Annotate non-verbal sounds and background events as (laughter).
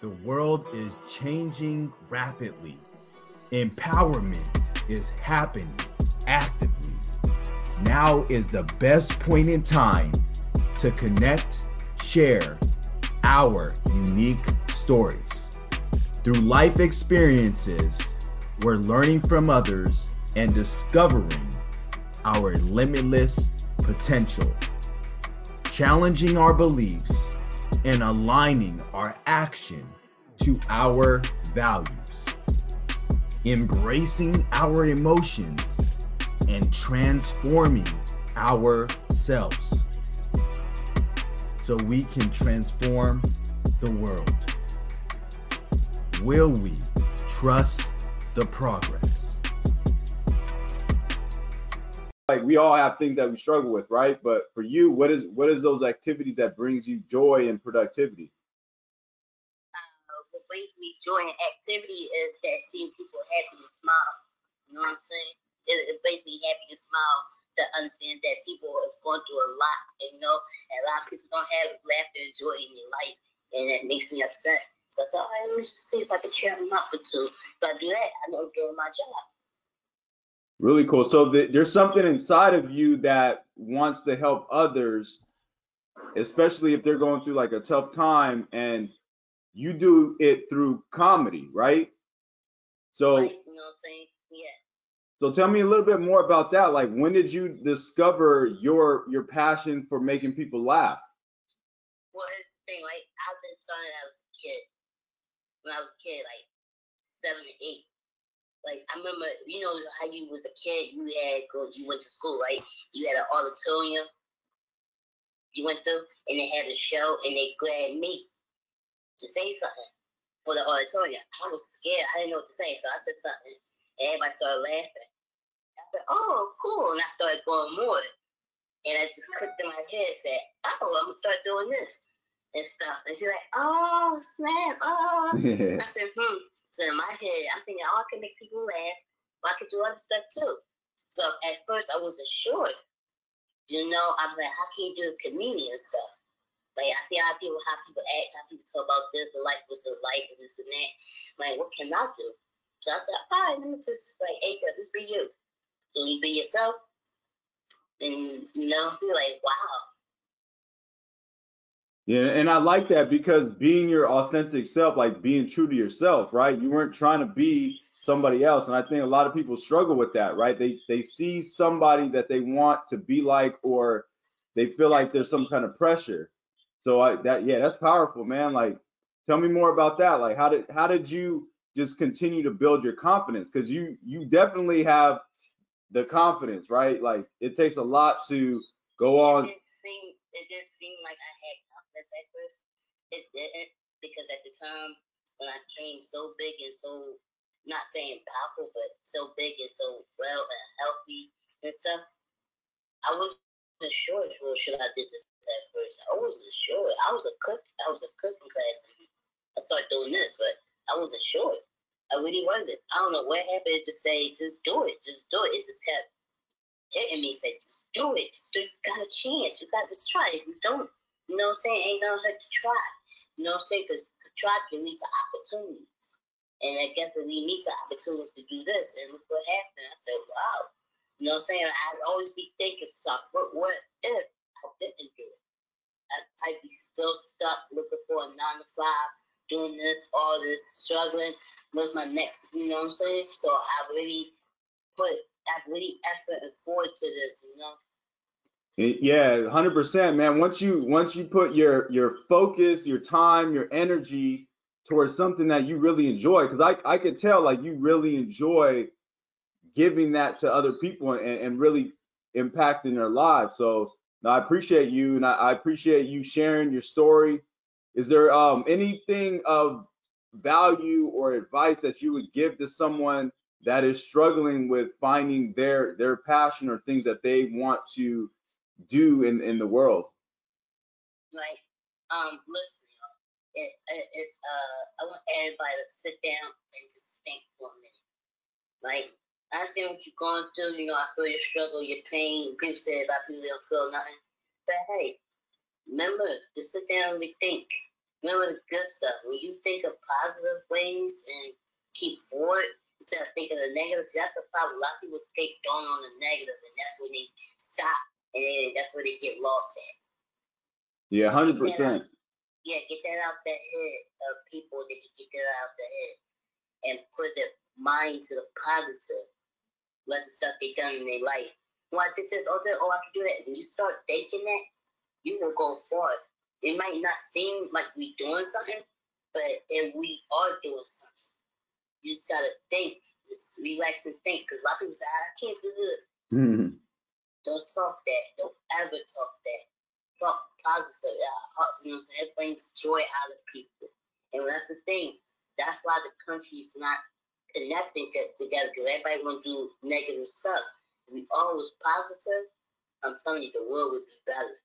The world is changing rapidly. Empowerment is happening actively. Now is the best point in time to connect, share our unique stories. Through life experiences, we're learning from others and discovering our limitless potential, challenging our beliefs, and aligning our action to our values, embracing our emotions, and transforming ourselves so we can transform the world. Will we trust the progress? Like we all have things that we struggle with, right? But for you, what is what is those activities that brings you joy and productivity? Uh, what brings me joy and activity is that seeing people happy and smile. You know what I'm saying? It, it makes me happy and smile to understand that people is going through a lot, and, you know, and a lot of people don't have laughter and joy in their life, and that makes me upset. So I said, all right, let me just see if I can cheer them up or two. If I do that, I I'm doing my job. Really cool. So th- there's something inside of you that wants to help others, especially if they're going through like a tough time, and you do it through comedy, right? So, Like, you know what I'm saying? Yeah. so tell me a little bit more about that. Like, when did you discover your your passion for making people laugh? Well, it's the thing, like, I've been starting when I was a kid. When I was a kid, like seven or eight. Like I remember, you know how you was a kid, you had go, you went to school, right? You had an auditorium. You went through, and they had a show, and they grabbed me to say something for the auditorium. I was scared. I didn't know what to say, so I said something, and everybody started laughing. I said, "Oh, cool!" And I started going more, and I just clicked in my head, said, "Oh, I'm gonna start doing this." And stuff, and you're like, oh snap, oh. (laughs) I said, hmm. So in my head, I'm thinking, oh, I can make people laugh, but I can do other stuff too. So at first, I wasn't sure. You know, I'm like, how can you do this comedian stuff? Like I see how people, how people act, how people talk about this, the life was the life, and this and that. Like, what can I do? So I said, all right, let me just like, hey, just be you. So you be yourself, and you know, be like, wow. Yeah, and I like that because being your authentic self, like being true to yourself, right? You weren't trying to be somebody else, and I think a lot of people struggle with that, right? They they see somebody that they want to be like, or they feel like there's some kind of pressure. So I that yeah, that's powerful, man. Like, tell me more about that. Like, how did how did you just continue to build your confidence? Because you you definitely have the confidence, right? Like, it takes a lot to go It on. didn't seem it didn't seem like I had at first. It didn't because at the time when I came so big and so not saying powerful, but so big and so well and healthy and stuff, I wasn't sure well, should I did this at first. I wasn't sure. I was a cook. I was a cooking class. I started doing this, but I wasn't sure. I really wasn't. I don't know what happened. Just say, just do it. Just do it. It just kept hitting me, said, just do it. Just do, you got a chance. You got to try. If you don't, you know what I'm saying, ain't gonna hurt to try. You know what I'm saying? Because try can lead to opportunities. And I guess it lead me to opportunities to do this. And look what happened. I said, wow. You know what I'm saying? I'd always be thinking stuff. What, what if I didn't do it? I- I'd be still stuck looking for a nine to five, doing this, all this, struggling with my next, you know what I'm saying? So I really put I really effort and forward to this, you know. Yeah, hundred percent, man. Once you once you put your your focus, your time, your energy towards something that you really enjoy, because I I could tell like you really enjoy giving that to other people and, and really impacting their lives. So no, I appreciate you, and I, I appreciate you sharing your story. Is there um anything of value or advice that you would give to someone that is struggling with finding their their passion or things that they want to do in in the world? Like, um, listen, y'all. It, it it's uh I want everybody to sit down and just think for a minute. Like, I see what you're going through, you know, I feel your struggle, your pain. People say about people don't feel nothing. But hey, remember to sit down and think. remember the good stuff. When you think of positive ways and keep forward instead of thinking of the negative, see, that's the problem. A lot of people think on the negative, and that's when they stop, and then that's where they get lost at. Yeah, hundred percent. Yeah, get that out the head of people that can get that out of the head and put their mind to the positive. Let the stuff they done in their life. Oh, I did this, oh, oh, I can do that. When you start thinking that, you will go far. It might not seem like we doing something, but if we are doing something, you just gotta think, just relax and think. Cause a lot of people say, I can't do this. (laughs) Mhm. Don't talk that. Don't ever talk that. Talk positive. Uh, You know what I'm saying? It brings joy out of people. And that's the thing. That's why the country's not connecting get- together because everybody want to do negative stuff. If we always positive, I'm telling you, the world would be better.